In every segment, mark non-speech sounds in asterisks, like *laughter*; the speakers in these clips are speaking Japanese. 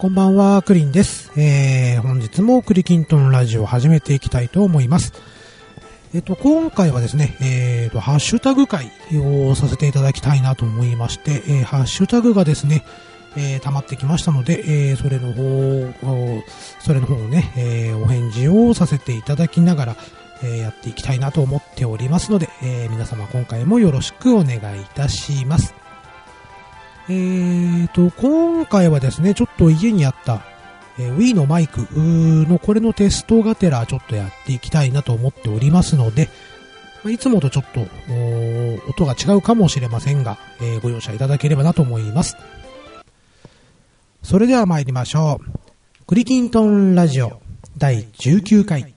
こんばんは、クリンです。えー、本日もクリキントンラジオを始めていきたいと思います。えっと、今回はですね、えーと、ハッシュタグ会をさせていただきたいなと思いまして、えーハッシュタグがですね、えー溜まってきましたので、えーそれの方を、それの方をね、えーお返事をさせていただきながら、えーやっていきたいなと思っておりますので、えー皆様今回もよろしくお願いいたします。えーと、今回はですね、ちょっと家にあった、えー Wii のマイクのこれのテストがてらちょっとやっていきたいなと思っておりますので、まいつもとちょっと音が違うかもしれませんが、えーご容赦いただければなと思います。それでは参りましょう。クリキントンラジオ第19回。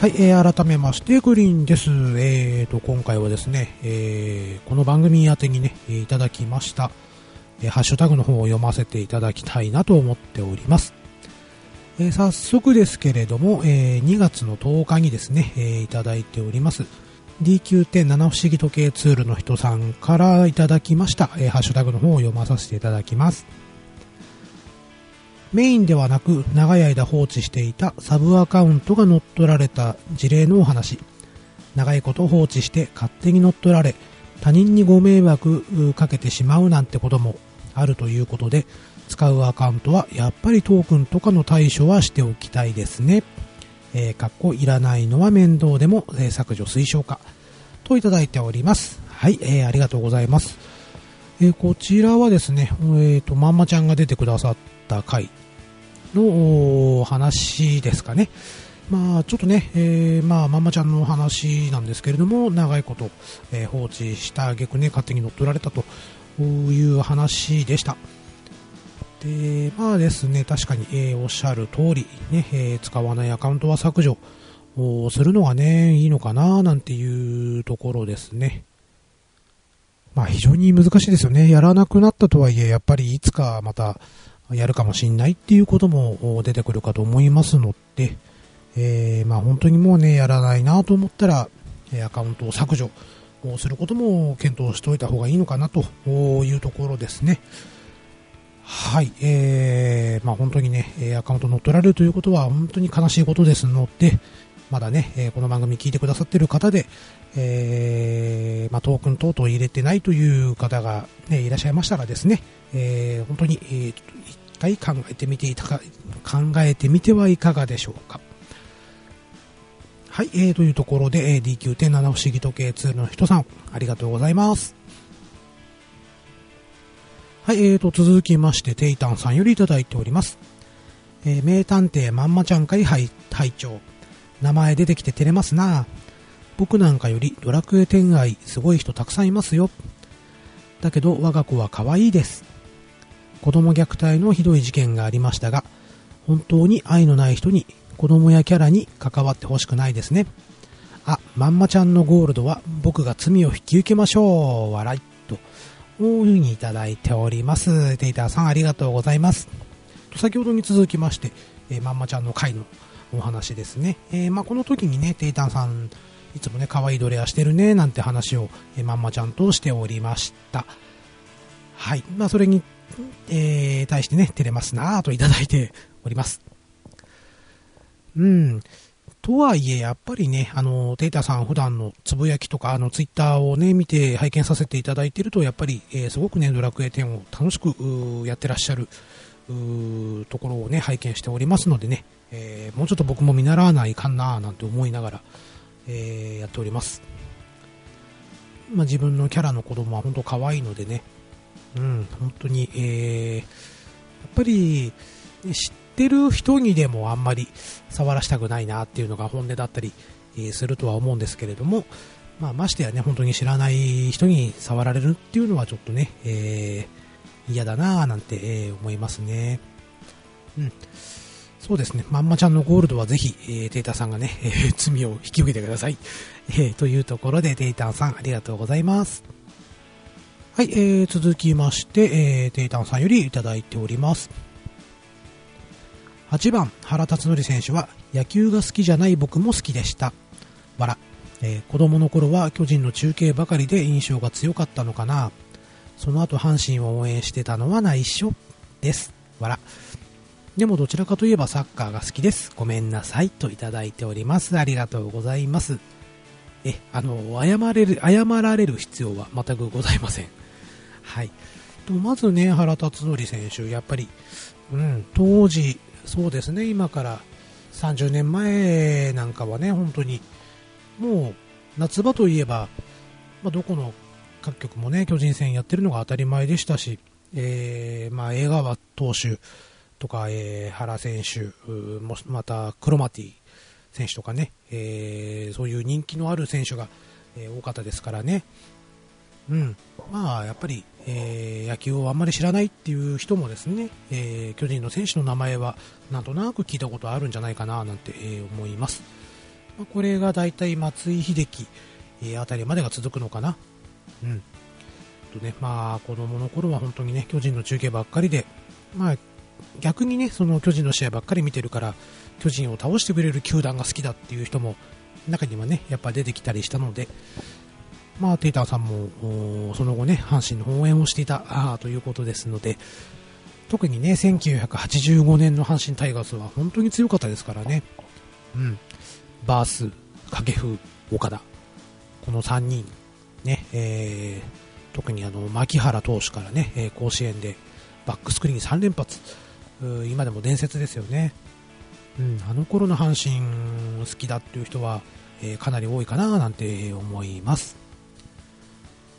はい、えー改めまして、グリーンです。えーと、今回はですね、えーこの番組宛てにね、いただきました、えーハッシュタグの方を読ませていただきたいなと思っております。えー早速ですけれども、えー2月の10日にですね、えーいただいております。DQ10 七不思議時計ツールの人さんからいただきました、えーハッシュタグの方を読まさせていただきます。メインではなく長い間放置していたサブアカウントが乗っ取られた事例のお話長いこと放置して勝手に乗っ取られ他人にご迷惑かけてしまうなんてこともあるということで使うアカウントはやっぱりトークンとかの対処はしておきたいですね。えー、かっこいらないのは面倒でも、えー削除推奨かといただいております。はい、えーありがとうございます。えーこちらはですね、えっ、と、まんまちゃんが出てくださった回の話ですかね。まあ、ちょっとね、えーまあ、まんまちゃんの話なんですけれども、長いこと、えー放置した挙句ね、勝手に乗っ取られたという話でした。で、まあですね、確かに、えーおっしゃる通り、ね、え使わないアカウントは削除をするのがね、いいのかな、なんていうところですね。まあ非常に難しいですよね。やらなくなったとはいえ、やっぱりいつかまたやるかもしんないっていうことも出てくるかと思いますので、えーまあ本当にもうね、やらないなと思ったら、アカウントを削除をすることも検討しておいた方がいいのかなというところですね。はい、えー、まあ本当にね、アカウント乗っ取られるということは本当に悲しいことですので、まだね、えこの番組聞いてくださってる方で、えーまあ、トークン等々入れてないという方が、ね、いらっしゃいましたらですね、えー本当に、えー回考えてみていたか、考えてみてはいかがでしょうか。はい、えー、というところで、えー DQ.7 不思議時計ツールの人さん、ありがとうございます。はい、えーと、続きまして、テイタンさんよりいただいております。えー名探偵まんまちゃん会拝拝聴名前出てきて照れますな僕なんかよりドラクエ10愛すごい人たくさんいますよ。だけど我が子は可愛いです。子供虐待のひどい事件がありましたが、本当に愛のない人に子供やキャラに関わってほしくないですね。あ、まんまちゃんのゴールドは僕が罪を引き受けましょう。笑い。と、こういうふうにいただいております。テイターさんありがとうございます。先ほどに続きまして、えまんまちゃんの回のお話ですね。えーまあ、この時にね、テイタンさん、いつもね、可愛いドレアしてるね、なんて話を、えまんまちゃんとしておりました。はい。まあ、それに、えー対してね、照れますなぁといただいております。うん。とはいえ、やっぱりね、あの、テイタさん普段のつぶやきとか、あの、ツイッターをね、見て拝見させていただいていると、やっぱり、えーすごくね、ドラクエ10を楽しくやってらっしゃる、ところをね、拝見しておりますのでね、えーもうちょっと僕も見習わないかなぁなんて思いながら、えーやっております。まあ、自分のキャラの子供は本当可愛いのでね、うん、本当に、えーやっぱり、知ってる人にでもあんまり触らしたくないなっていうのが本音だったり、えするとは思うんですけれども、まあ、ましてやね、本当に知らない人に触られるっていうのはちょっとね、えー嫌だなぁなんて、え思いますね。うん。そうですね。まんまちゃんのゴールドはぜひ、えー、テイタさんがね、えー罪を引き受けてください。えーというところで、テイタさんありがとうございます。はい、えー、続きまして、えー、テイタンさんよりいただいております。8番、原辰徳選手は、野球が好きじゃない僕も好きでした。わら。えー、子供の頃は巨人の中継ばかりで印象が強かったのかな。その後阪神を応援してたのは内緒です。わら。でもどちらかといえばサッカーが好きです。ごめんなさい。といただいております。ありがとうございます。え、あの、謝れる、謝られる必要は全くございません。はい。と、まずね、原辰徳選手、やっぱり、うん、当時、そうですね、今から30年前なんかはね、本当に、もう、夏場といえば、まあ、どこの各局もね、巨人戦やってるのが当たり前でしたし、えー、まあ、江川投手とか、えー、原選手、もまた、クロマティ選手とかね、えー、そういう人気のある選手が、えー、多かったですからね、うん、まあやっぱり、えー、野球をあんまり知らないっていう人もですね、えー、巨人の選手の名前はなんとなく聞いたことあるんじゃないかななんて、え、思います、まあ、これが大体松井秀喜、えー、あたりまでが続くのかな、うん。とねまあ、子供の頃は本当にね巨人の中継ばっかりで、まあ、逆にねその巨人の試合ばっかり見てるから巨人を倒してくれる球団が好きだっていう人も中にはねやっぱ出てきたりしたので、まあ、テイターさんもその後ね、阪神の応援をしていたということですので、特にね、1985年の阪神タイガースは本当に強かったですからね。うん。バース、掛布、岡田。この3人、ね、えー、特にあの、牧原投手からね、え、甲子園でバックスクリーン3連発。今でも伝説ですよね。うん、あの頃の阪神好きだっていう人は、えー、かなり多いかななんて思います。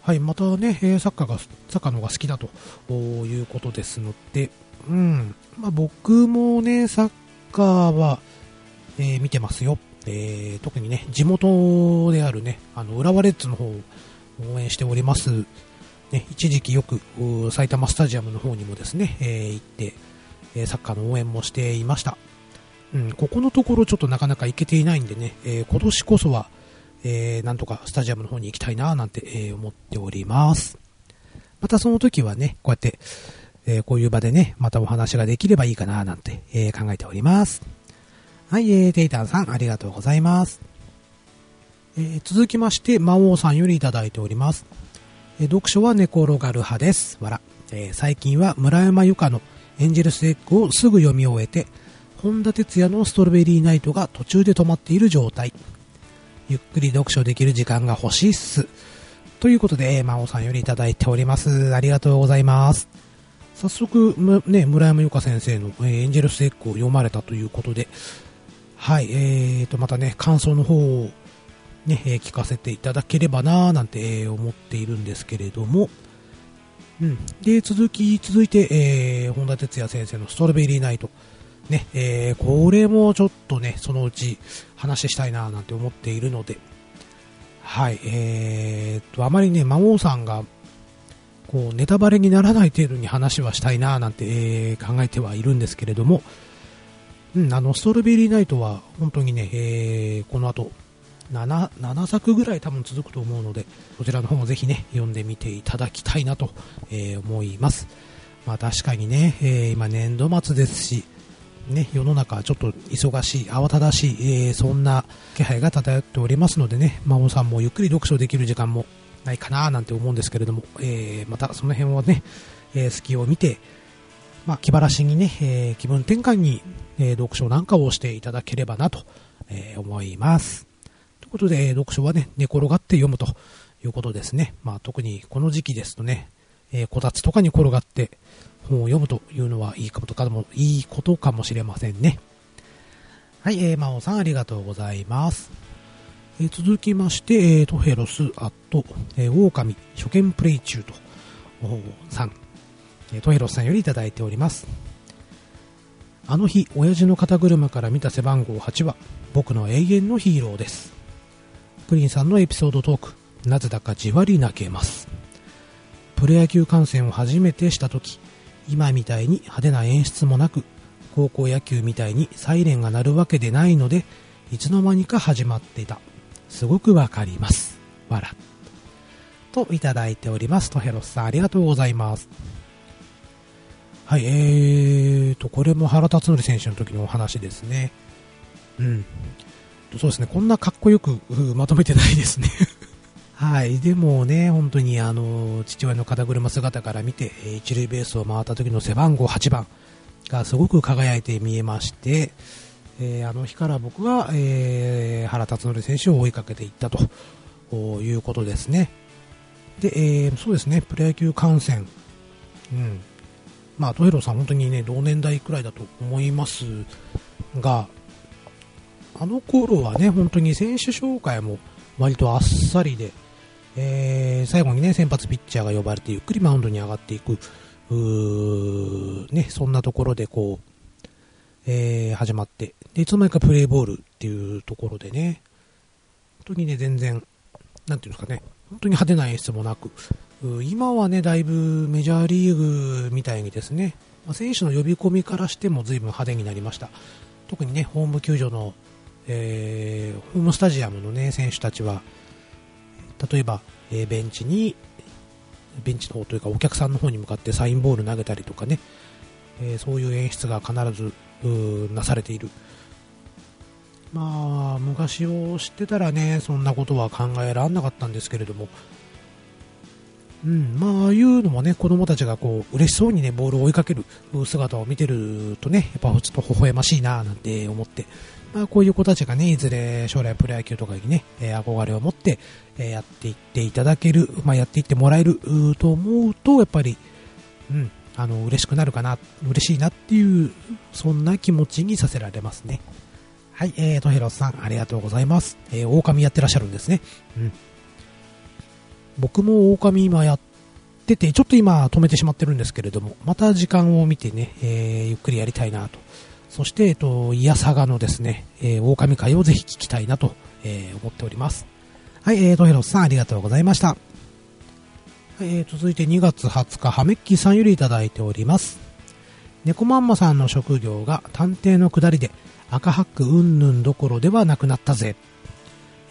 はい、またね、サッカーが、サッカーの方が好きだということですので、うん、まあ、僕もね、サッカーは、えー、見てますよ。えー、特にね、地元であるね、あの、浦和レッズの方を応援しております。ね、一時期よく、埼玉スタジアムの方にもですね、えー、行って、えサッカーの応援もしていました。うん、ここのところちょっとなかなか行けていないんでね、え今年こそは、えー、なんとかスタジアムの方に行きたいななんて、え、思っております。またその時はね、こうやって、え、こういう場でね、またお話ができればいいかななんて、え、考えております。はい、えー、テイタンさんありがとうございます。えー、続きまして、魔王さんよりいただいております。えー、読書は寝転がる派です。わら。えー、最近は村山由佳のエンジェルスエッグをすぐ読み終えて、本田哲也のストロベリーナイトが途中で止まっている状態。ゆっくり読書できる時間が欲しいっす。ということで、魔王さんよりいただいております。ありがとうございます。早速、ね、村山由佳先生の、えー、エンジェルスエッグを読まれたということで、はい、えーと、またね、感想の方をね、聞かせていただければなぁなんて、思っているんですけれども、うん。で、続き、続いて、えー、本田哲也先生のストロベリーナイト。ね、えー、これもちょっとね、そのうち話したいななんて思っているので、はい、えーと、あまりね、魔王さんが、こう、ネタバレにならない程度に話はしたいななんて、えー、考えてはいるんですけれども、うん、あの、ストロベリーナイトは、本当にね、えー、この後、7, 7作ぐらい多分続くと思うので、こちらの方もぜひね、読んでみていただきたいなと、えー、思います。まあ確かにね、えー、今年度末ですし、ね、世の中ちょっと忙しい、慌ただしい、えー、そんな気配が漂っておりますのでね、真央さんもゆっくり読書できる時間もないかななんて思うんですけれども、えー、またその辺はね、えー、隙を見て、まあ、気晴らしにね、えー、気分転換に、えー、読書なんかをしていただければなと、えー、思います。ということで、読書はね、寝転がって読むということですね。まあ、特にこの時期ですとね、えー、こたつとかに転がって、本を読むというのはいいことかも、いいことかもしれませんね。はい、えー、まおさんありがとうございます。えー、続きまして、えー、トヘロス、アット、えー、狼、初見プレイ中と、さん、えー、トヘロスさんよりいただいております。あの日、親父の肩車から見た背番号8は、僕の永遠のヒーローです。プリンさんのエピソードトーク、なぜだかじわり泣けます。プロ野球観戦を初めてした時、今みたいに派手な演出もなく、高校野球みたいにサイレンが鳴るわけでないので、いつの間にか始まっていた。すごくわかります。わら。といただいております。トヘロスさん、ありがとうございます。はい、えーと、これも原辰徳選手の時のお話ですね。うん。そうですね、こんなかっこよくまとめてないですね *laughs* はい、でもね、本当にあの、父親の肩車姿から見て、一塁ベースを回った時の背番号8番がすごく輝いて見えまして、えー、あの日から僕は、えー、原辰徳選手を追いかけていったということですね。で、えー、そうですね、プロ野球観戦。うん。まあ、トヘロさん本当にね、同年代くらいだと思いますが、あの頃はね、本当に選手紹介も割とあっさりで、えー、最後にね、先発ピッチャーが呼ばれてゆっくりマウンドに上がっていく、ね、そんなところでこう、えー、始まって、で、いつの間にかプレーボールっていうところでね、本当にね、全然、なんていうんですかね、本当に派手な演出もなく、今はね、だいぶメジャーリーグみたいにですね、ま、選手の呼び込みからしても随分派手になりました。特にね、ホーム球場のえー、ホームスタジアムの、ね、選手たちは例えば、えー、ベンチにベンチの方というかお客さんの方に向かってサインボール投げたりとかね、えー、そういう演出が必ずなされている。まあ昔を知ってたらねそんなことは考えられなかったんですけれども。うん、まあ、あいうのもね、子供たちがこう、嬉しそうにね、ボールを追いかける姿を見てるとね、やっぱちょっと微笑ましいな、なんて思って、まあ、こういう子たちがね、いずれ将来プロ野球とかにね、えー、憧れを持って、えー、やっていっていただける、まあ、やっていってもらえると思うと、やっぱり、うん、あの、嬉しくなるかな、嬉しいなっていう、そんな気持ちにさせられますね。はい、えー、とヘロさん、ありがとうございます。えー、狼やってらっしゃるんですね。うん。僕も狼今やってて、ちょっと今止めてしまってるんですけれども、また時間を見てね、えー、ゆっくりやりたいなとそして、えっと、イヤサガのですね、えー、狼会をぜひ聞きたいなと、えー、思っております。はい、えー、と、ヘロスさんありがとうございました。はい、えー、続いて2月20日、ハメッキーさんよりいただいております。猫まんまさんの職業が探偵のくだりで赤ハックうんぬんどころではなくなったぜ。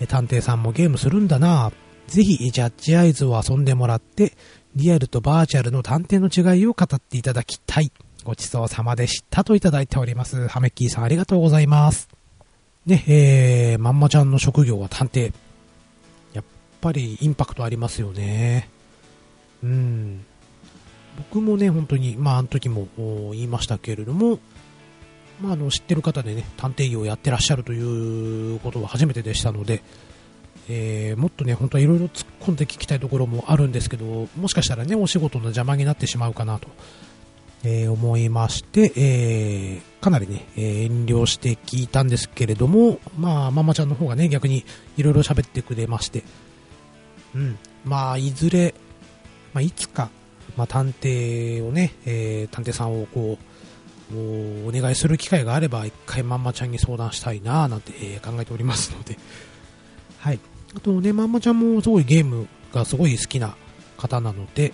え探偵さんもゲームするんだなぜひジャッジアイズを遊んでもらってリアルとバーチャルの探偵の違いを語っていただきたい。ごちそうさまでしたといただいております。ハメッキーさんありがとうございます。ね、えー、まんまちゃんの職業は探偵。やっぱりインパクトありますよね。うん。僕もね、本当に、まあ、あの時も言いましたけれども、まあ、あの、知ってる方でね、探偵業をやってらっしゃるということは初めてでしたので、えー、もっとね、本当はいろいろ突っ込んで聞きたいところもあるんですけど、もしかしたらね、お仕事の邪魔になってしまうかなとえー、思いまして、えー、かなりね、えー、遠慮して聞いたんですけれども、まあ、ママちゃんの方がね、逆にいろいろ喋ってくれまして、うん、まあ、いずれ、まあ、いつか、まあ、探偵をね、え、探偵さんをこう、お願いする機会があれば、一回ママちゃんに相談したいななんて、え、考えておりますので、はい。あとね、ママちゃんもすごいゲームがすごい好きな方なので、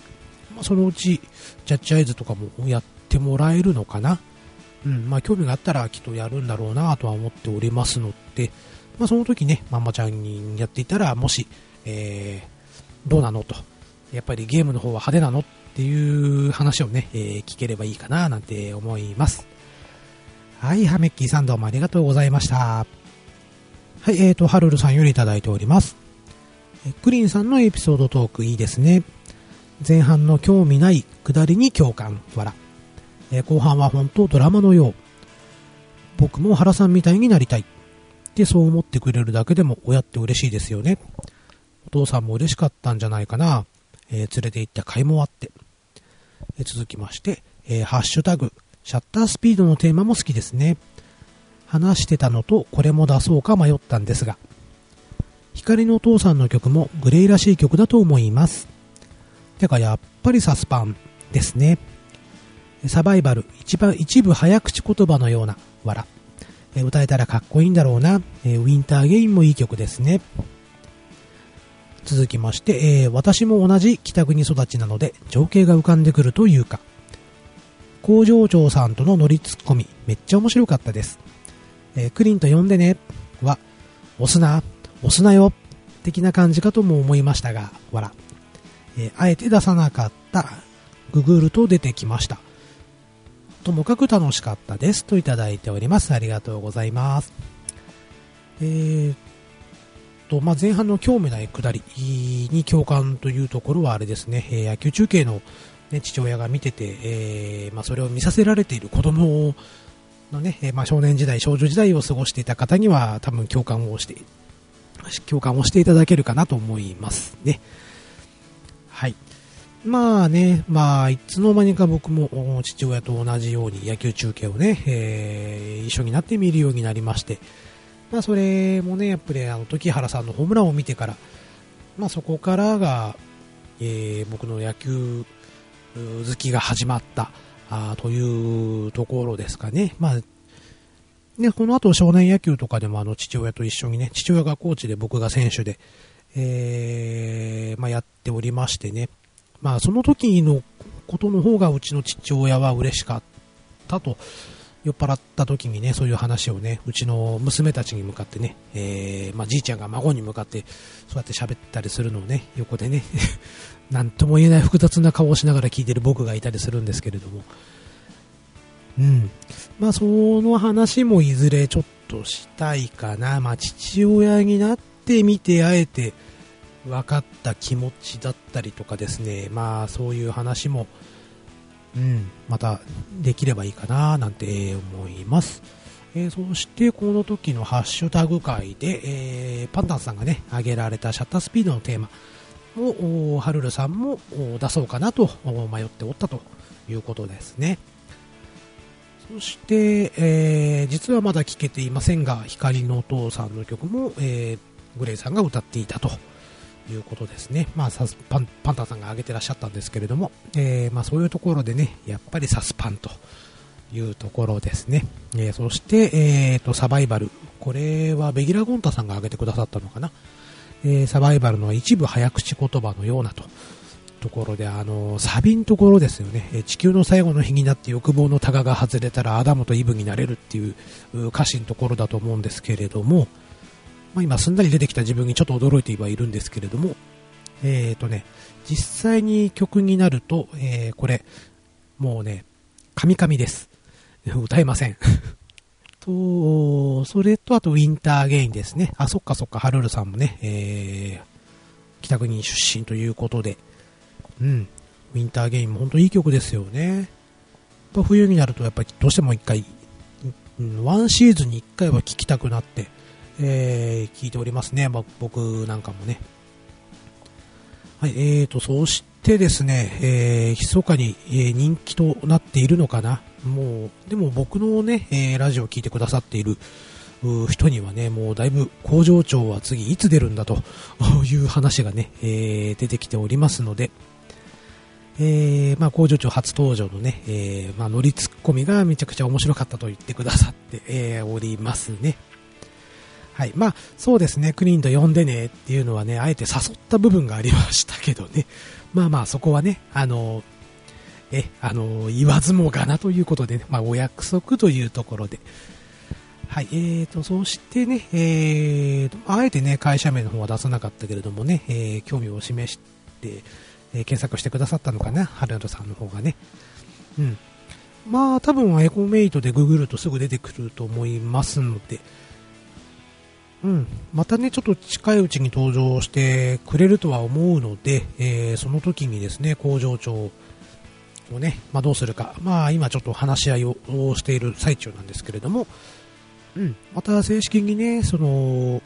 ま、そのうち、ジャッジアイズとかもやってもらえるのかな？うん、まあ、興味があったらきっとやるんだろうなとは思っておりますので、まあ、その時ね、まんまちゃんにやっていたら、もし、えー、どうなのと、やっぱりゲームの方は派手なのっていう話をね、えー、聞ければいいかななんて思います。はい、ハメッキーさんどうもありがとうございました。はい、えーと、ハルルさんよりいただいております。えクリンさんのエピソードトークいいですね。前半の興味ない下りに共感、笑。えー、後半は本当ドラマのよう。僕も原さんみたいになりたい。ってそう思ってくれるだけでも親って嬉しいですよね。お父さんも嬉しかったんじゃないかな。えー、連れて行った甲斐もあって。えー、続きまして、えー、ハッシュタグ、シャッタースピードのテーマも好きですね。話してたのとこれも出そうか迷ったんですが、光のお父さんの曲もグレイらしい曲だと思います。てかやっぱりサスパンですね。サバイバル、一番、一部早口言葉のような、笑。え歌えたらかっこいいんだろうな。えウィンターゲインもいい曲ですね。続きまして、えー、私も同じ北国育ちなので、情景が浮かんでくるというか、工場長さんとの乗りツッコミ、めっちゃ面白かったです。えー、クリンと呼んでね、は、押すな、押すなよ、的な感じかとも思いましたが、笑。えー、あえて出さなかったググると出てきました。ともかく楽しかったですといただいております。ありがとうございます。えー、と、まあ、前半の興味ないくだりに共感というところはあれですね、えー、野球中継の、ね、父親が見てて、えー、まあ、それを見させられている子供のね、えー、まあ、少年時代、少女時代を過ごしていた方には多分共感をして、共感をしていただけるかなと思いますね。まあね、まあ、いつの間にか僕も父親と同じように野球中継をね、えー、一緒になって見るようになりまして、まあ、それもね、やっぱりあの時原さんのホームランを見てから、まあ、そこからが、えー、僕の野球好きが始まったあというところですかね。まあね、この後少年野球とかでもあの父親と一緒にね、父親がコーチで僕が選手で、えー、まあ、やっておりましてね、まあその時のことの方がうちの父親は嬉しかったと酔っ払った時にね、そういう話をね、うちの娘たちに向かってね、えー、まあ、じいちゃんが孫に向かって、そうやって喋ったりするのをね、横でね、*laughs* なんとも言えない複雑な顔をしながら聞いてる僕がいたりするんですけれども、うん。まあ、その話もいずれちょっとしたいかな。まあ、父親になってみて、あえて分かった気持ちだったりとかですね、まあ、そういう話も、うん、またできればいいかななんて思います。えー、そしてこの時のハッシュタグ会で、えー、パンタンさんがね、挙げられたシャッタースピードのテーマを、ハルルさんも出そうかなと迷っておったということですね。そして、えー、実はまだ聴けていませんが、光のお父さんの曲も、えー、グレイさんが歌っていたということですね。まあ、サスパン、パンタさんが挙げてらっしゃったんですけれども、えー、まあ、そういうところでね、やっぱりサスパンというところですね。えー、そして、えー、と、サバイバル。これはベギラ・ゴンタさんが挙げてくださったのかな？え、サバイバルの一部早口言葉のようなと。ところで、あの、サビのところですよね。え地球の最後の日になって欲望のタガが外れたらアダムとイブになれるっていう歌詞のところだと思うんですけれども、まあ、今すんなり出てきた自分にちょっと驚いてはいるんですけれども、えーとね、実際に曲になると、えー、これ、もうね、カミカミです。*laughs* 歌えません。*laughs* と、それとあとウィンターゲインですね。あ、そっかそっか、ハルルさんもね、えー、北国出身ということで、うん、ウィンターゲインも本当いい曲ですよね。冬になるとやっぱりどうしても一回、ワンシーズンに一回は聴きたくなって、えー、聞いておりますね、ま僕なんかもね。はい、えーと、そしてですね、えー、密かに、え、人気となっているのかな。もう、でも僕のね、え、ラジオを聞いてくださっている人にはね、もうだいぶ工場長は次いつ出るんだと *laughs* いう話がね、え、出てきておりますので、えー、まあ、工場長初登場のね、えー、まあ、乗りツッコミがめちゃくちゃ面白かったと言ってくださって、えー、おりますね。はい。まあ、そうですね。クリンと呼んでねっていうのはね、あえて誘った部分がありましたけどね。まあまあ、そこはね、あの、え、あの、言わずもがなということでね、まあ、お約束というところで。はい。えーと、そしてね、えーと、あえてね、会社名の方は出さなかったけれどもね、えー、興味を示して、えー、検索してくださったのかな、春ルさんの方がね。うん。まあ、多分エコメイトでググるとすぐ出てくると思いますので、うん、またね、ちょっと近いうちに登場してくれるとは思うので、えー、その時にですね、工場長をね、まあ、どうするか、まあ、今ちょっと話し合いをしている最中なんですけれども、うん、また正式にね、その、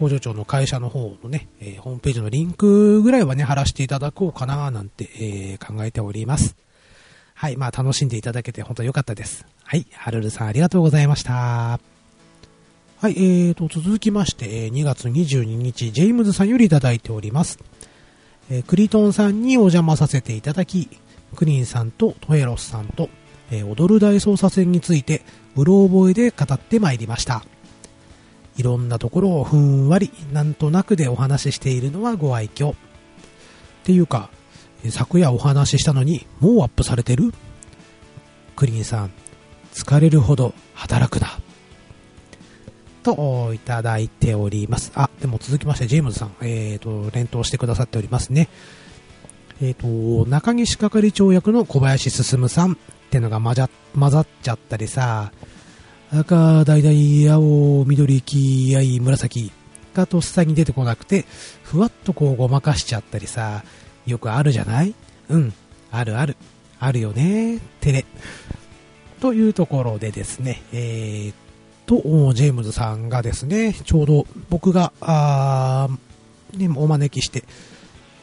工場長の会社の方のね、えー、ホームページのリンクぐらいはね、貼らせていただこうかな、なんて、えー、考えております。はい、まあ楽しんでいただけて本当良かったです。はい、はるるさんありがとうございました。はい、えーと、続きまして、2月22日、ジェームズさんよりいただいております。えー、クリトンさんにお邪魔させていただき、クリーンさんとトエロスさんと、えー、踊る大捜査線について、うろ覚えで語ってまいりました。いろんなところをふんわり、なんとなくでお話ししているのはご愛嬌。っていうか、昨夜お話ししたのに、もうアップされてる？クリーンさん、疲れるほど働くな。といただいております。あ、でも続きまして、ジェームズさん、えーと、連投してくださっておりますね。えっ、と、中西係長役の小林進さんってのが混ざ混ざっちゃったりさ、赤、橙、青、緑、黄、藍、紫がとっさに出てこなくて、ふわっとこうごまかしちゃったりさ、よくあるじゃない？うん、あるある。あるよね、テレ。というところでですね、えー、と、ジェームズさんがですね、ちょうど僕が、あね、お招きして、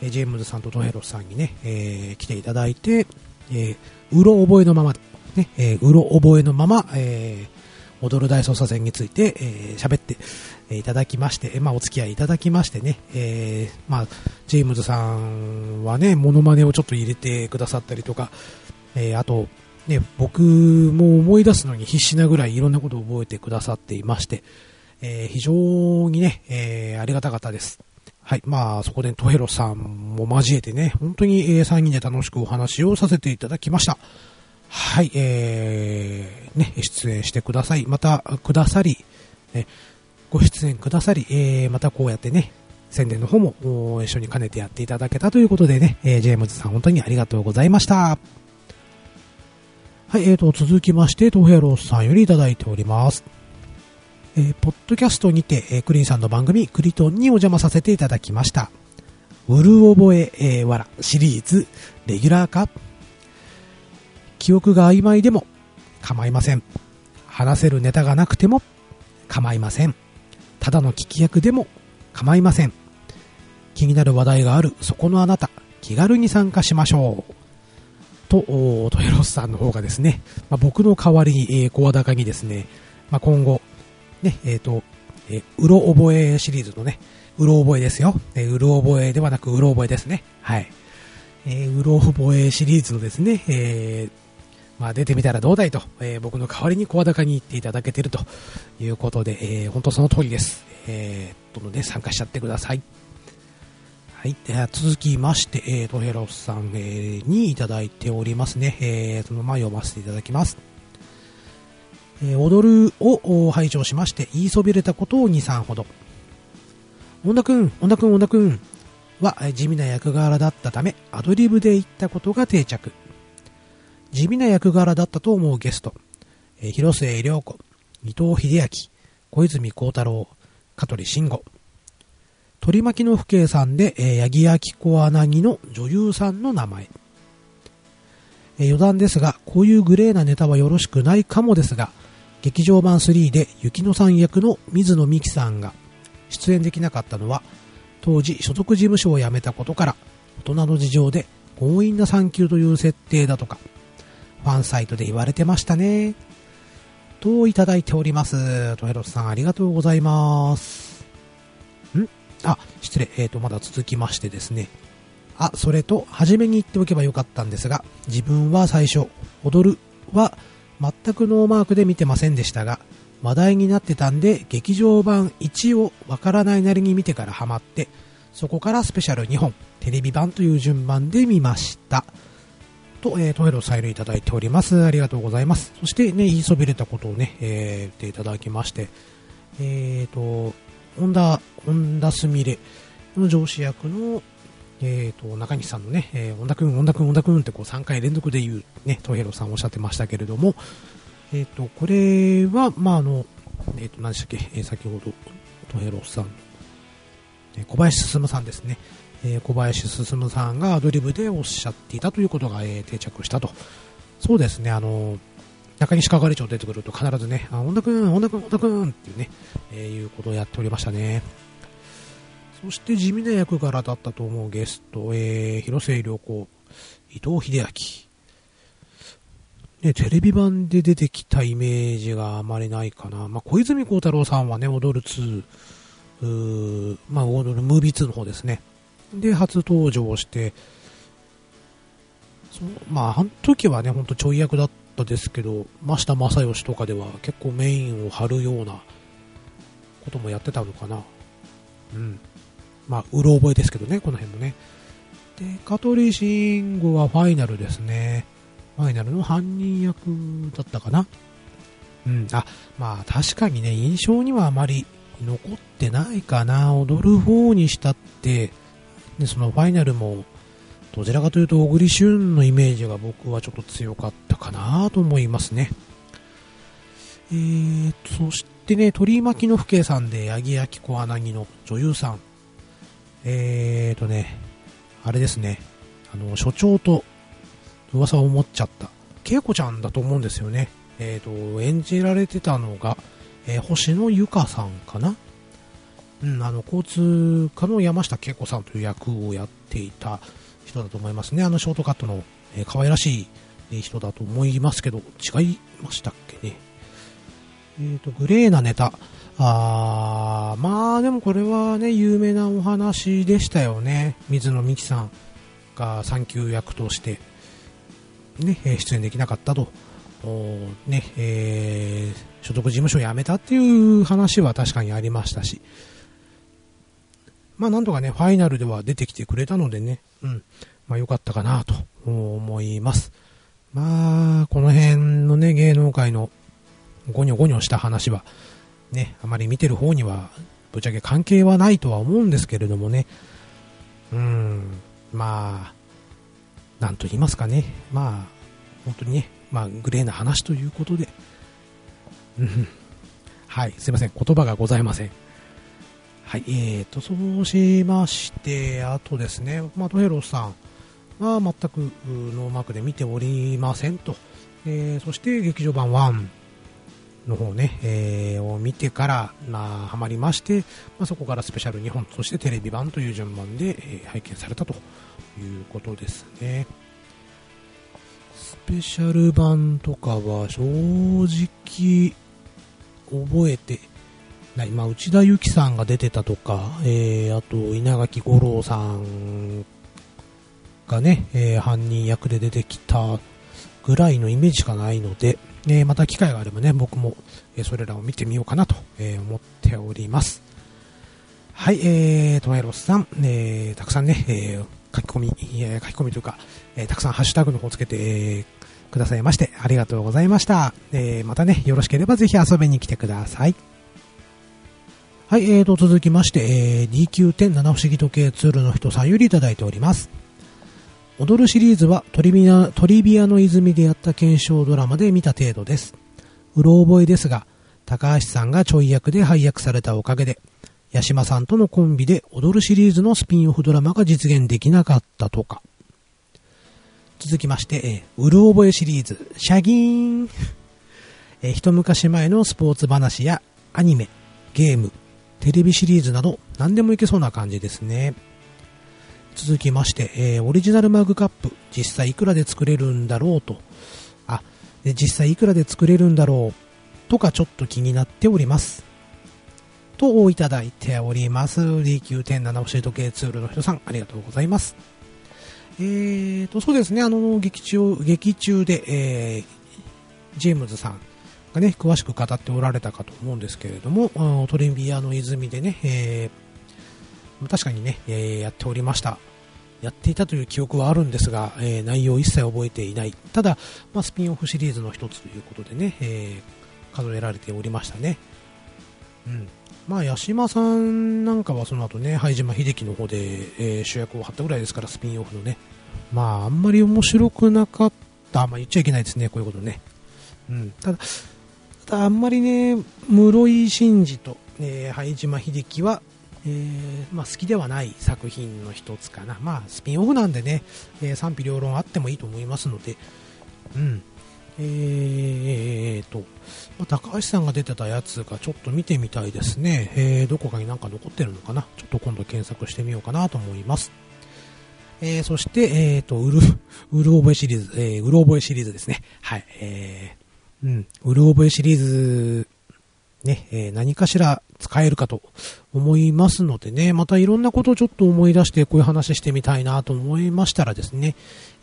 ジェームズさんとトヘロスさんにね、えー、来ていただいて、えー、うろ覚えのまま、ね、えー、うろ覚えのまま、えー、踊る大捜査線について、えー、喋って、いただきまして、まあ、お付き合いいただきましてね、えー、まあ、ジェームズさんはね、モノマネをちょっと入れてくださったりとか、えー、あと、ね、僕も思い出すのに必死なぐらいいろんなことを覚えてくださっていまして、えー、非常にね、えー、ありがたかったです。はい。まあ、そこでトヘロさんも交えてね、本当に、えー、3人で楽しくお話をさせていただきました。はい、えー、ね、出演してください。また、くださり、ね、ご出演くださり、えー、またこうやってね、宣伝の方も一緒に兼ねてやっていただけたということでね、えー、ジェームズさん本当にありがとうございました。はい、えーと、続きまして、トヘロスさんよりいただいております。えー、ポッドキャストにて、えー、クリーンさんの番組、クリトンにお邪魔させていただきました。うる覚え、えー、わらシリーズ、レギュラー化記憶が曖昧でも構いません。話せるネタがなくても構いません。ただの聞き役でも構いません。気になる話題があるそこのあなた、気軽に参加しましょう。と、トヘロスさんの方がですね、まあ、僕の代わりに、えー、声高にですね、まあ、今後、ね、えっ、ー、と、えー、うろ覚えシリーズのね、うろ覚えですよ。えー、うろ覚えではなくうろ覚えですね。はい。えー、うろ覚えシリーズのですね、えー、まあ、出てみたらどうだいと、えー、僕の代わりに声高に言っていただけてるということで、えー、本当その通りです。えー、どんどんね、参加しちゃってください。はい。では続きまして、えー、トヘロスさん、えー、にいただいておりますね。えー、そのまま読ませていただきます。えー、踊るを拝聴しまして、言いそびれたことを2、3ほど。恩田くん、恩田くん、恩田くんは地味な役柄だったため、アドリブで言ったことが定着。地味な役柄だったと思うゲスト。えー、広末涼子、伊藤秀明、小泉孝太郎、香取慎吾。取り巻きの父兄さんで、えー、八木明子アナギの女優さんの名前。えー、余談ですが、こういうグレーなネタはよろしくないかもですが、劇場版3で雪乃さん役の水野美紀さんが出演できなかったのは、当時所属事務所を辞めたことから、大人の事情で強引な産休という設定だとか、ファンサイトで言われてましたね。といただいております。トヘロスさんありがとうございます。あ、失礼。えっ、ー、と、まだ続きましてですね。あ、それと、初めに言っておけばよかったんですが、自分は最初、踊るは全くノーマークで見てませんでしたが、話題になってたんで、劇場版1をわからないなりに見てからハマって、そこからスペシャル2本、テレビ版という順番で見ました。と、えー、トヘロサイルいただいております。ありがとうございます。そしてね、言いそびれたことをね、えー、言っていただきまして、えーと、本田、本田すみれ。の上司役の、えーと、中西さんのね、えー、本田くん、本田くん、本田くんってこう3回連続で言うね、トヘロさんおっしゃってましたけれども、えーと、これは、まあ、あの、えーと、何でしたっけ、えー、先ほど、トヘロさん、えー、小林進さんですね、えー、小林進さんがアドリブでおっしゃっていたということが、えー、定着したと。そうですね、あの、中西係長出てくると必ずね、あ、本田くん、本田くん、本田くんっていうね、えー、いうことをやっておりましたね。そして地味な役柄だったと思うゲスト、えー、広末涼子、伊藤英明。ね、テレビ版で出てきたイメージがあまりないかな。まあ、小泉孝太郎さんはね、踊る2、うーまあ、踊るムービー2の方ですね。で、初登場して、そまあ、あの時はね、ほんとちょい役だったですけど、増田正義とかでは結構メインを張るようなこともやってたのかな。うん。まあ、うろ覚えですけどね、この辺もね。で、香取慎吾はファイナルですね。ファイナルの犯人役だったかな。うん。あ、まあ確かにね、印象にはあまり残ってないかな。踊る方にしたって、で、そのファイナルもどちらかというと小栗旬のイメージが僕はちょっと強かったかなと思いますね。えーと、そしてね、鳥巻の父兄さんで、八木焼子アナギの女優さん。えーとね、あれですね、あの、所長と噂を思っちゃった、恵子ちゃんだと思うんですよね。えーと、演じられてたのが、えー、星野ゆかさんかなうん、あの、交通課の山下恵子さんという役をやっていた人だと思いますね。あの、ショートカットの、えー、可愛らしい人だと思いますけど、違いましたっけね。えーと、グレーなネタ。あー、まあでもこれはね、有名なお話でしたよね。水野美紀さんが産休役として、ね、出演できなかったと。ね、えー、所属事務所を辞めたっていう話は確かにありましたし、まあなんとかね、ファイナルでは出てきてくれたのでね、うん、まあ良かったかなと思います。まあ、この辺のね、芸能界のゴニョゴニョした話は、ね、あまり見てる方には、ぶっちゃけ関係はないとは思うんですけれどもね、うん、まあ、なんと言いますかね、まあ、本当にね、まあ、グレーな話ということで、うん、はい、すいません、言葉がございません。はい、えーと、そうしまして、あとですね、まあ、ドヘロさんは全くノーマークで見ておりませんと、えー、そして劇場版1の方ね、えー、を見てから、まあ、ハマりまして、まあ、そこからスペシャル2本、そしてテレビ版という順番で、えー、拝見されたということですね。スペシャル版とかは正直覚えて。まあ、内田有紀さんが出てたとか、えー、あと稲垣吾郎さんがね、えー、犯人役で出てきたぐらいのイメージしかないので、えー、また機会があればね、僕も、えそれらを見てみようかなと、え思っております。はい、えー、トマエロスさん、えたくさんね、え書き込み、え書き込みというか、えたくさんハッシュタグの方つけて、えくださいまして、ありがとうございました。えまたね、よろしければぜひ遊びに来てください。はい、えーと、続きまして、えー、DQ10 七不思議時計ツールの人さんよりいただいております。踊るシリーズはトリビアトリビアの泉でやった検証ドラマで見た程度です。うろ覚えですが、高橋さんがちょい役で配役されたおかげで、八島さんとのコンビで踊るシリーズのスピンオフドラマが実現できなかったとか。続きまして、えー、うる覚えシリーズ、シャギーン。えー、一昔前のスポーツ話やアニメ、ゲーム、テレビシリーズなど何でもいけそうな感じですね。続きまして、えー、オリジナルマグカップ、実際いくらで作れるんだろうと、あ、で実際いくらで作れるんだろうとかちょっと気になっております。といただいております。D9.7 教え時計ツールの人さん、ありがとうございます。えーと、そうですね、あの、劇中、劇中で、えー、ジェームズさんがね、詳しく語っておられたかと思うんですけれども、トレビアの泉でね、えー確かにね、えー、やっておりました。やっていたという記憶はあるんですが、えー、内容一切覚えていない。ただ、まあ、スピンオフシリーズの一つということでね、えー、数えられておりましたね。うん。まあ、八島さんなんかはその後ね、灰島秀樹の方で、えー、主役を張ったぐらいですから、スピンオフのね。まあ、あんまり面白くなかった。まあ、言っちゃいけないですね、こういうことね。うん。ただ、たあんまりね、室井慎二と、えー、灰島秀樹は、えー、まあ、好きではない作品の一つかな。まあ、スピンオフなんでね、えー、賛否両論あってもいいと思いますので、うん。えーと、まあ、高橋さんが出てたやつがちょっと見てみたいですね。えー、どこかになんか残ってるのかなちょっと今度検索してみようかなと思います。えー、そして、えーと、うる、うる覚えシリーズ、えー、うる覚えシリーズですね。はい、えー、うん、うる覚えシリーズね、えー、何かしら使えるかと思いますのでね、またいろんなことをちょっと思い出してこういう話してみたいなと思いましたらですね、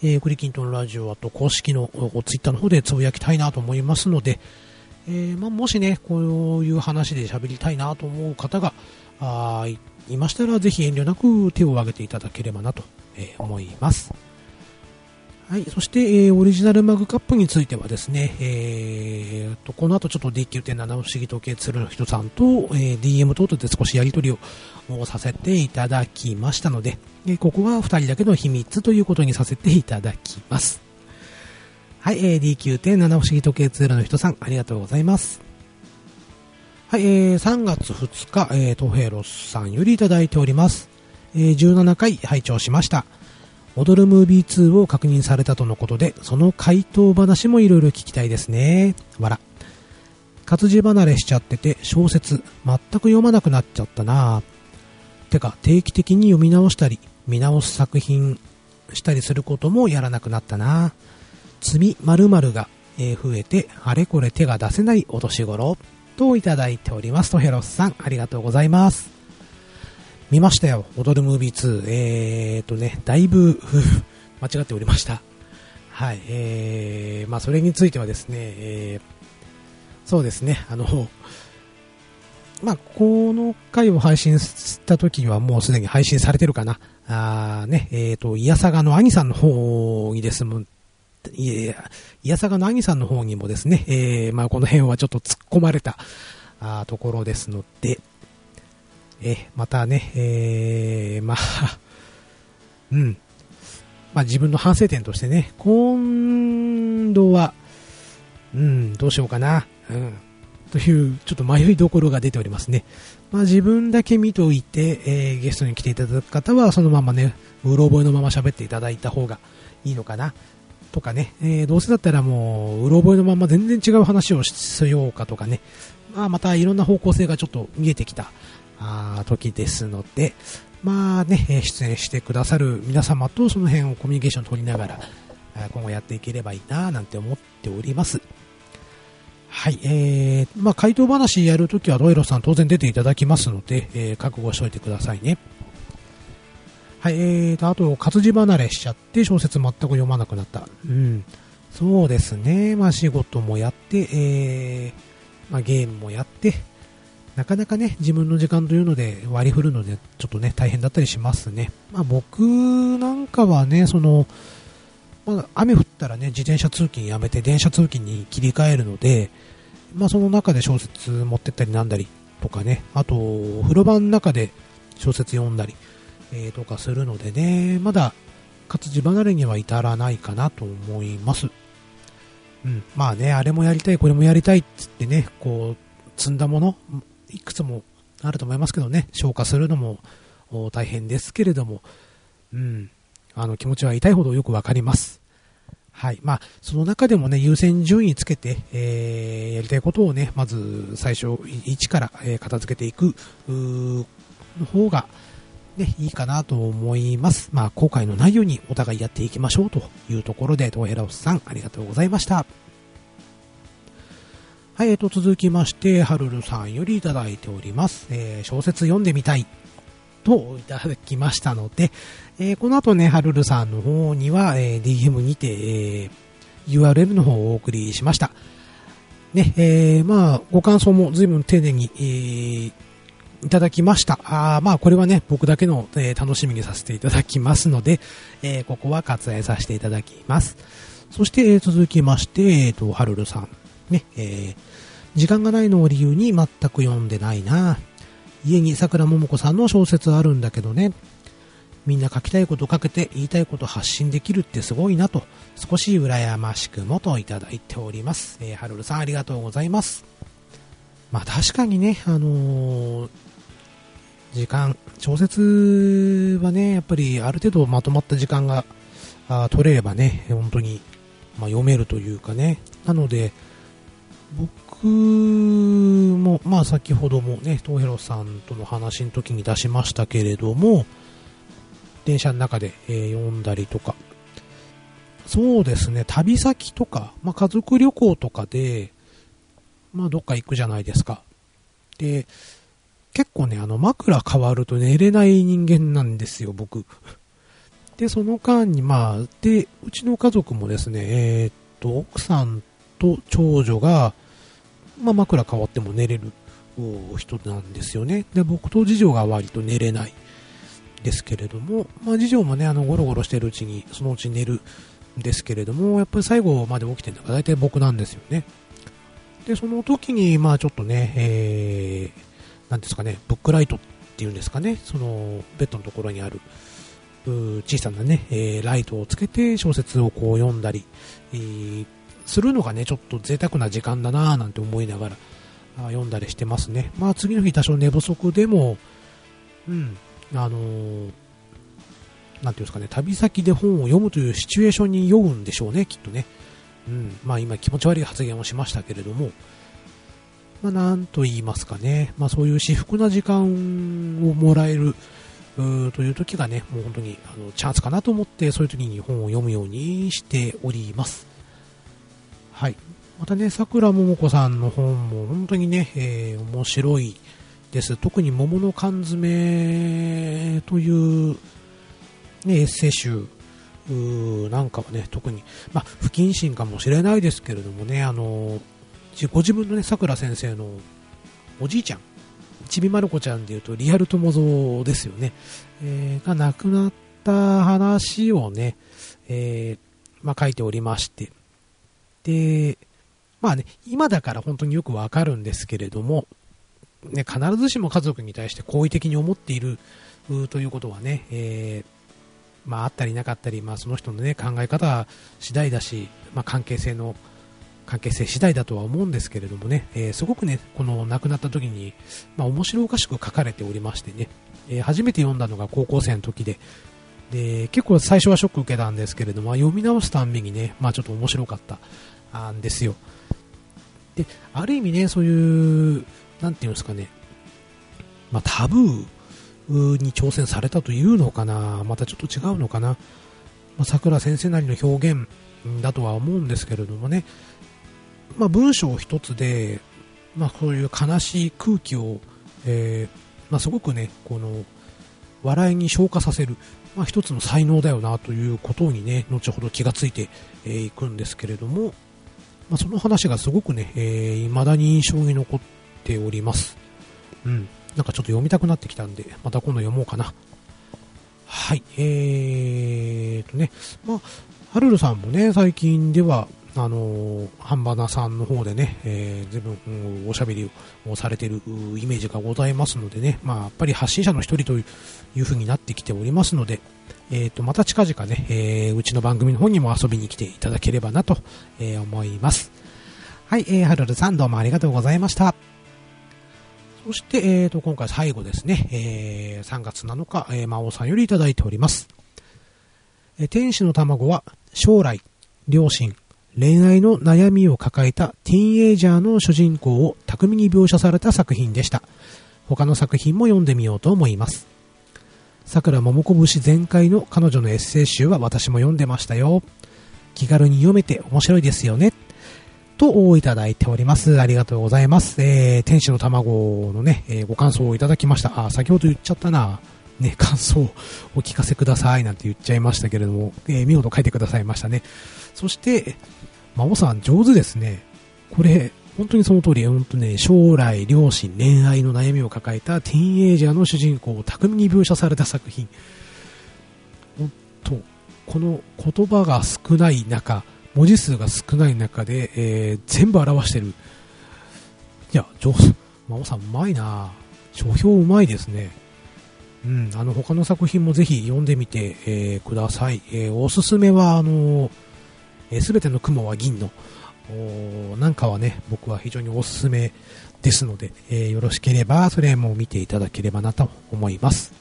えー、クリキントンラジオあと公式のツイッターの方でつぶやきたいなと思いますので、えー、まあ、もしね、こういう話で喋りたいなと思う方があいましたらぜひ遠慮なく手を挙げていただければなと、思います。はい、そして、えー、オリジナルマグカップについてはですね、えー、とこの後ちょっと D9.7 不思議時計鶴の人さんと、えー、DM 等々で少しやり取りをさせていただきましたので、えー、ここは2人だけの秘密ということにさせていただきます。はい、えー、D9.7 不思議時計鶴の人さん、ありがとうございます。はい、えー、3月2日、えー、トヘロスさんよりいただいております。えー、17回拝聴しました。踊るムービー2を確認されたとのことで、その回答話もいろいろ聞きたいですね。わら。活字離れしちゃってて、小説、全く読まなくなっちゃったなてか、定期的に読み直したり、見直す作品したりすることもやらなくなったな積み〇〇が、増えて、あれこれ手が出せないお年頃といただいておりますと、ヘロスさん、ありがとうございます。見ましたよ、踊るムービー2。えーとね、だいぶ *laughs* 間違っておりました。はい、えー、まあそれについてはですね、えー、そうですね、あの、まあこの回を配信した時はもうすでに配信されてるかな。あね、えーと、いやさがの兄さんの方にですもいや、いやさがの兄さんの方にもですね、えー、まあこの辺はちょっと突っ込まれたあところですので、えまたね、えー、*laughs* まあうん。まあ自分の反省点としてね、今度は、うん、どうしようかな、うん、というちょっと迷いどころが出ておりますね。まあ自分だけ見といて、えー、ゲストに来ていただく方はそのままね、うろ覚えのまま喋っていただいた方がいいのかな。とかね、えー、どうせだったらもう、うろ覚えのまま全然違う話をしようかとかね、まあ、またいろんな方向性がちょっと見えてきた時ですので、まあね、出演してくださる皆様とその辺をコミュニケーション取りながら、今後やっていければいいななんて思っております。はい、えー、まあ、回答話やるときはロイロさん当然出ていただきますので、えー、覚悟しておいてくださいね。はい、えーと、あと、活字離れしちゃって小説全く読まなくなった。うん。そうですね。まあ、仕事もやって、えー、まあ、ゲームもやって、なかなかね、自分の時間というので割り振るので、ちょっとね、大変だったりしますね。まあ僕なんかはね、その、まあ、雨降ったらね、自転車通勤やめて電車通勤に切り替えるので、まあその中で小説持ってったりなんだりとかね、あと、風呂場の中で小説読んだり、えー、とかするのでね、まだ活字離れには至らないかなと思います。うん、まあね、あれもやりたい、これもやりたいっつってね、こう、積んだもの、いくつもあると思いますけどね、消化するのも大変ですけれども、うん、あの気持ちは痛いほどよくわかります。はい。まあ、その中でもね、優先順位つけて、えー、やりたいことをね、まず最初、1から、え、片付けていく、の方が、ね、いいかなと思います。まあ、後悔のないようにお互いやっていきましょうというところで、トヘラオスさん、ありがとうございました。はい、えーと、続きまして、はるるさんよりいただいております。えー、小説読んでみたい。といただきましたので、えー、この後ね、はるるさんの方には、えー、DM にて、えー、URL の方をお送りしました。ね、えー、まあ、ご感想も随分丁寧に、えー、いただきました。あまあ、これはね、僕だけの、えー、楽しみにさせていただきますので、えー、ここは割愛させていただきます。そして、えー、続きまして、えっ、と、はるるさん。ね、えー、時間がないのを理由に全く読んでないな。家に桜桃子さんの小説あるんだけどね。みんな書きたいこと書けて言いたいこと発信できるってすごいなと、少し羨ましくもといただいております。えー、はるるさんありがとうございます。まあ確かにね、あのー、時間、小説はね、やっぱりある程度まとまった時間があ取れればね、本当に、まあ、読めるというかね、なので、僕も、まあ先ほどもね、東ヘロさんとの話の時に出しましたけれども、電車の中で、えー、読んだりとか、そうですね、旅先とか、まあ家族旅行とかで、まあどっか行くじゃないですか。で、結構ね、あの枕変わると寝れない人間なんですよ、僕。*laughs* で、その間に、まあ、で、うちの家族もですね、えー、っと、奥さんと長女が、まあ、枕変わっても寝れる人なんですよね。で、僕と次女が割と寝れないですけれども、まあ、次女もね、あの、ゴロゴロしてるうちに、そのうち寝るんですけれども、やっぱり最後まで起きてるのが大体僕なんですよね。で、その時に、まあちょっとね、えー、ですかね、ブックライトっていうんですかね、その、ベッドのところにある、小さなね、えー、ライトをつけて小説をこう読んだり、えー、するのがね、ちょっと贅沢な時間だなぁなんて思いながら読んだりしてますね。まあ次の日多少寝不足でも、うん、あのー、なんていうんですかね、旅先で本を読むというシチュエーションに酔うんでしょうね、きっとね。うん、まあ今気持ち悪い発言をしましたけれども、まあなんと言いますかね、まあそういう至福な時間をもらえる、という時がね、もう本当にあのチャンスかなと思って、そういう時に本を読むようにしております。はい。またね、桜桃子さんの本も本当にね、えー、面白いです。特に桃の缶詰という、ね、エッセイ集なんかはね、特に、まあ、不謹慎かもしれないですけれどもね、あの、ご自分のね、桜先生のおじいちゃん、ちびまる子ちゃんでいうと、リアル友蔵ですよね、えー、が亡くなった話をね、えー、まあ、書いておりまして、で、まあね、今だから本当によくわかるんですけれども、ね、必ずしも家族に対して好意的に思っているということはね、えー、まあ、あったりなかったり、まあ、その人の、ね、考え方次第だし、まあ、関係性の関係性次第だとは思うんですけれどもね、えー、すごくね、この亡くなった時に、まあ、面白おかしく書かれておりましてね、えー、初めて読んだのが高校生の時で、で結構最初はショック受けたんですけれども、読み直すたんびにね、まあ、ちょっと面白かった。んですよ。で、ある意味ね、そういう、なんていうんですかね、まあ、タブーに挑戦されたというのかな、またちょっと違うのかな、まあ、桜先生なりの表現だとは思うんですけれどもね、まあ、文章一つで、まあ、そういう悲しい空気を、えー、まあ、すごくね、この、笑いに消化させる、まあ、一つの才能だよなということにね、後ほど気がついてい、くんですけれども、まあ、その話がすごくね、えー、未だに印象に残っております。うん。なんかちょっと読みたくなってきたんで、また今度読もうかな。はい。えーとね、まあ、ハルルさんもね、最近では、あのー、ハンバナさんの方でね、えー、随分、うん、おしゃべりをされてるイメージがございますのでね、まあ、やっぱり発信者の一人という風になってきておりますので、えー、と、また近々ね、えー、うちの番組の方にも遊びに来ていただければなと、えー、思います。はい、えー、はるるさんどうもありがとうございました。そして、えー、と、今回最後ですね、えー、3月7日、えー、魔王さんよりいただいております。えー、天使の卵は、将来、両親、恋愛の悩みを抱えたティーンエイジャーの主人公を巧みに描写された作品でした。他の作品も読んでみようと思います。桜桃子節全開の彼女のエッセイ集は私も読んでましたよ。気軽に読めて面白いですよね。といただいております。ありがとうございます。えー、天使の卵のね、えー、ご感想をいただきました。あ、先ほど言っちゃったな。ね、*laughs* 感想をお聞かせくださいなんて言っちゃいましたけれども、えー、見事書いてくださいましたね。そして、孫さん上手ですね。これ、本当にその通り、本当ね、将来、両親、恋愛の悩みを抱えたティーンエイジャーの主人公を巧みに描写された作品。本当、この言葉が少ない中、文字数が少ない中で、えー、全部表してる。いや、上手。真央さんうまいな書評うまいですね。うん、あの、他の作品もぜひ読んでみて、えー、ください。えー、おすすめは、あのす、べ、ての雲は銀の、なんかはね、僕は非常におすすめですので、えー、よろしければそれも見ていただければなと思います。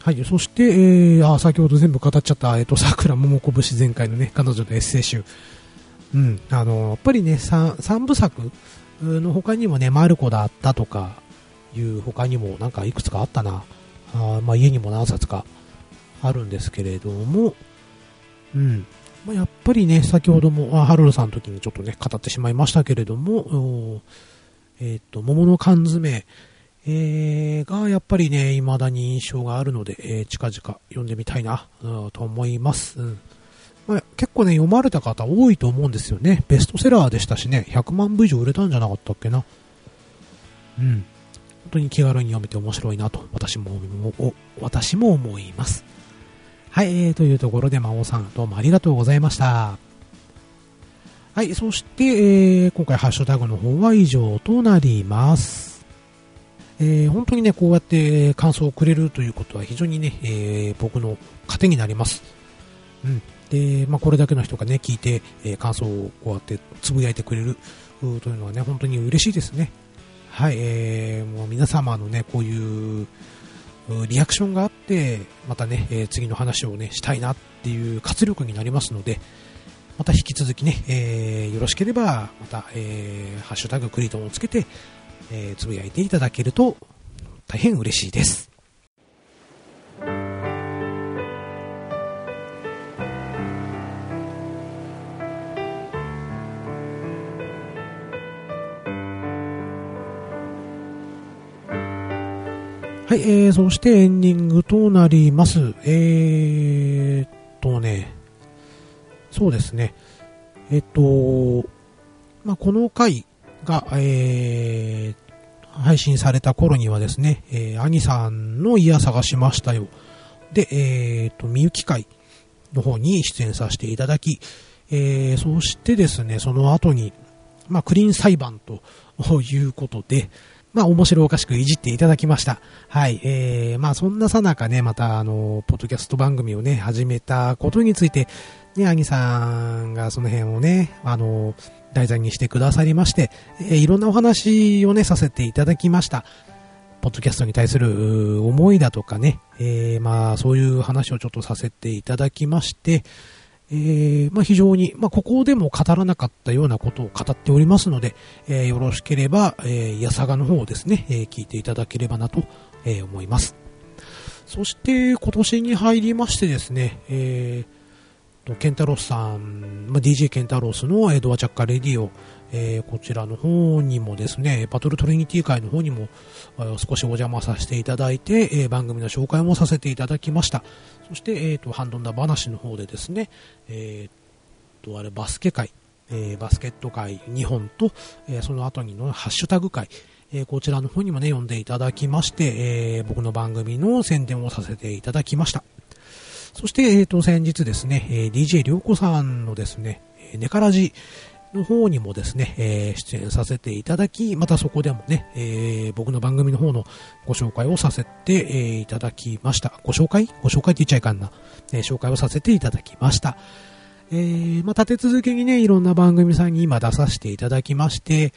はい、そして、えー、あ、先ほど全部語っちゃった、えっ、ー、と、桜桃子節全開のね、彼女のエッセイ集。うん、あの、やっぱりね、三三部作の他にもね、マルコだったとか、いう他にもなんかいくつかあったな。あまあ、家にも何冊かあるんですけれども、うん、まあ、やっぱりね、先ほども、ハルルさんの時にちょっとね、語ってしまいましたけれども、えっ、ー、と、桃の缶詰、えー、がやっぱりね、未だに印象があるので、えー、近々読んでみたいな、うん、と思います。うんまあ、結構ね、読まれた方多いと思うんですよね。ベストセラーでしたしね、100万部以上売れたんじゃなかったっけな。うん。本当に気軽に読めて面白いなと、私も、私も思います。はい、えー、というところで、魔王さん、どうもありがとうございました。はい、そして、えー、今回ハッシュタグの方は以上となります。えー、本当にね、こうやって感想をくれるということは非常にね、えー、僕の糧になります。うん。で、まあ、これだけの人がね、聞いて、えー、感想をこうやってつぶやいてくれるというのはね、本当に嬉しいですね。はい、えー、もう皆様のね、こういうリアクションがあって、またね、え、次の話をね、したいなっていう活力になりますので、また引き続きね、えー、よろしければ、また、えー、ハッシュタグクリトンをつけて、えー、つぶやいていただけると大変嬉しいです。はい、えー、そしてエンディングとなります。えーっとね、そうですね。えっと、まあ、この回が、えー、配信された頃にはですね、えー、兄さんの家探しましたよ。で、えー、っと、みゆき会の方に出演させていただき、えー、そしてですね、その後に、まあ、クリーン裁判ということで、まあ、面白おかしくいじっていただきました。はい。えー、まあ、そんなさなかね、また、あの、ポッドキャスト番組をね、始めたことについて、ね、アニさんがその辺をね、あの、題材にしてくださりまして、えー、いろんなお話をね、させていただきました。ポッドキャストに対する思いだとかね、えー、まあ、そういう話をちょっとさせていただきまして、えー、まあ、非常に、まあ、ここでも語らなかったようなことを語っておりますので、えー、よろしければ、えー、やさがの方をですね、えー、聞いていただければなと、え、思います。そして、今年に入りましてですね、えー、ケンタロスさん、まあ、DJ ケンタロスの、えドアチャッカレディオ、えー、こちらの方にもですね、バトルトリニティ会の方にも、少しお邪魔させていただいて、えー、番組の紹介もさせていただきました。そして、えっ、ー、と、ハンドンダ話の方でですね、えっ、と、あれ、バスケ会、えバスケット会2本と、えその後にのハッシュタグ会、えこちらの方にもね、読んでいただきまして、え僕の番組の宣伝をさせていただきました。そして、え、ー、と、先日ですね、えー、DJ りょうこさんのですね、ネカラジの方にもですね、えー、出演させていただき、またそこでもね、えー、僕の番組の方のご紹介をさせて、えー、いただきました。ご紹介？ご紹介って言っちゃいかんな。えー、紹介をさせていただきました。えー、まあ、立て続けにね、いろんな番組さんに今出させていただきまして、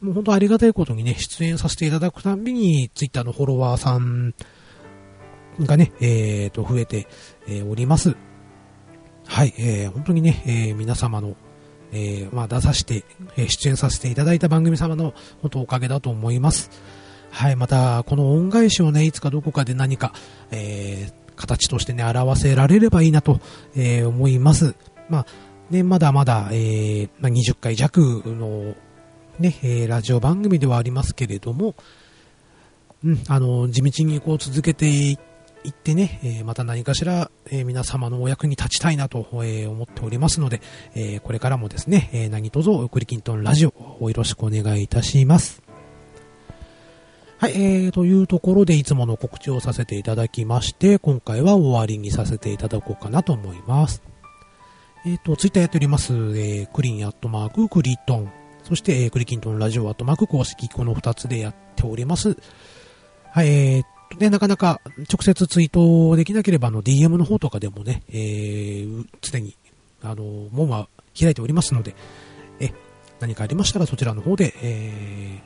もう本当ありがたいことにね、出演させていただくたんびに、ツイッターのフォロワーさんがね、えー、と、増えて、えー、おります。はい、えー、本当にね、えー、皆様の、えー、まあ、出させて、えー、出演させていただいた番組様の本当おかげだと思います。はい、また、この恩返しをね、いつかどこかで何か、えー、形としてね、表せられればいいなと、えー、思います。まあ、ね、まだまだ、えー、まあ、20回弱の、ね、えー、ラジオ番組ではありますけれども、うん、あの、地道にこう続けていって、行ってね、えー、また何かしら、えー、皆様のお役に立ちたいなと、えー、思っておりますので、えこれからもですね、え何卒クリキントンラジオをよろしくお願いいたします。はい、えー、というところでいつもの告知をさせていただきまして、今回は終わりにさせていただこうかなと思います。えっ、ー、と、ツイッターやっております、えー、クリーンアットマーククリトン、そして、えー、クリキントンラジオアットマーク公式、この2つでやっております。はい、えー、ね、なかなか直接ツイートできなければ、あの、DM の方とかでもね、えー、常に、あの、門は開いておりますので、え、何かありましたらそちらの方で、え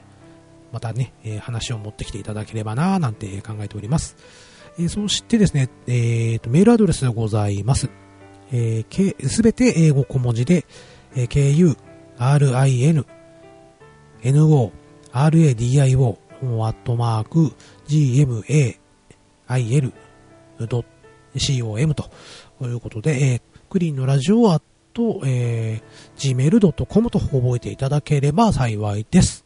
ー、またね、え話を持ってきていただければななんて考えております。えー、そしてですね、えーと、メールアドレスでございます。えー、すべて英語小文字で、えー、ku, rin, no, radio, アットマーク、gmail.com ということで、えー、クリーンのラジオアット、えー、gmail.com と覚えていただければ幸いです。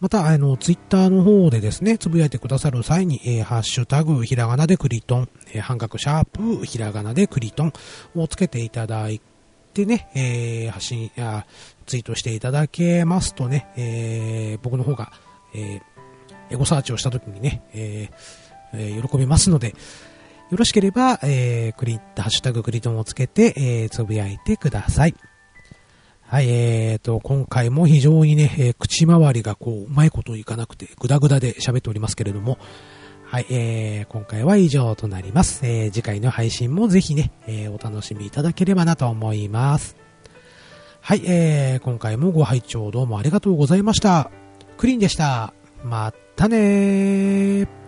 また、あの、ツイッターの方でですね、つぶやいてくださる際に、えー、ハッシュタグ、ひらがなでクリトン、えー、半角シャープ、ひらがなでクリトンをつけていただいてね、えー、発信、あツイートしていただけますとね、えー、僕の方が、えー、エゴサーチをした時にね、えー、喜びますので、よろしければ、えー、クリッハッシュタグクリトンをつけて、えー、つぶやいてください。はい、えーと、今回も非常にね、えー、口周りがこう、うまいこといかなくて、ぐだぐだで喋っておりますけれども、はい、えー、今回は以上となります。えー、次回の配信もぜひね、えー、お楽しみいただければなと思います。はい、えー、今回もご拝聴どうもありがとうございました。クリーンでした。またねー。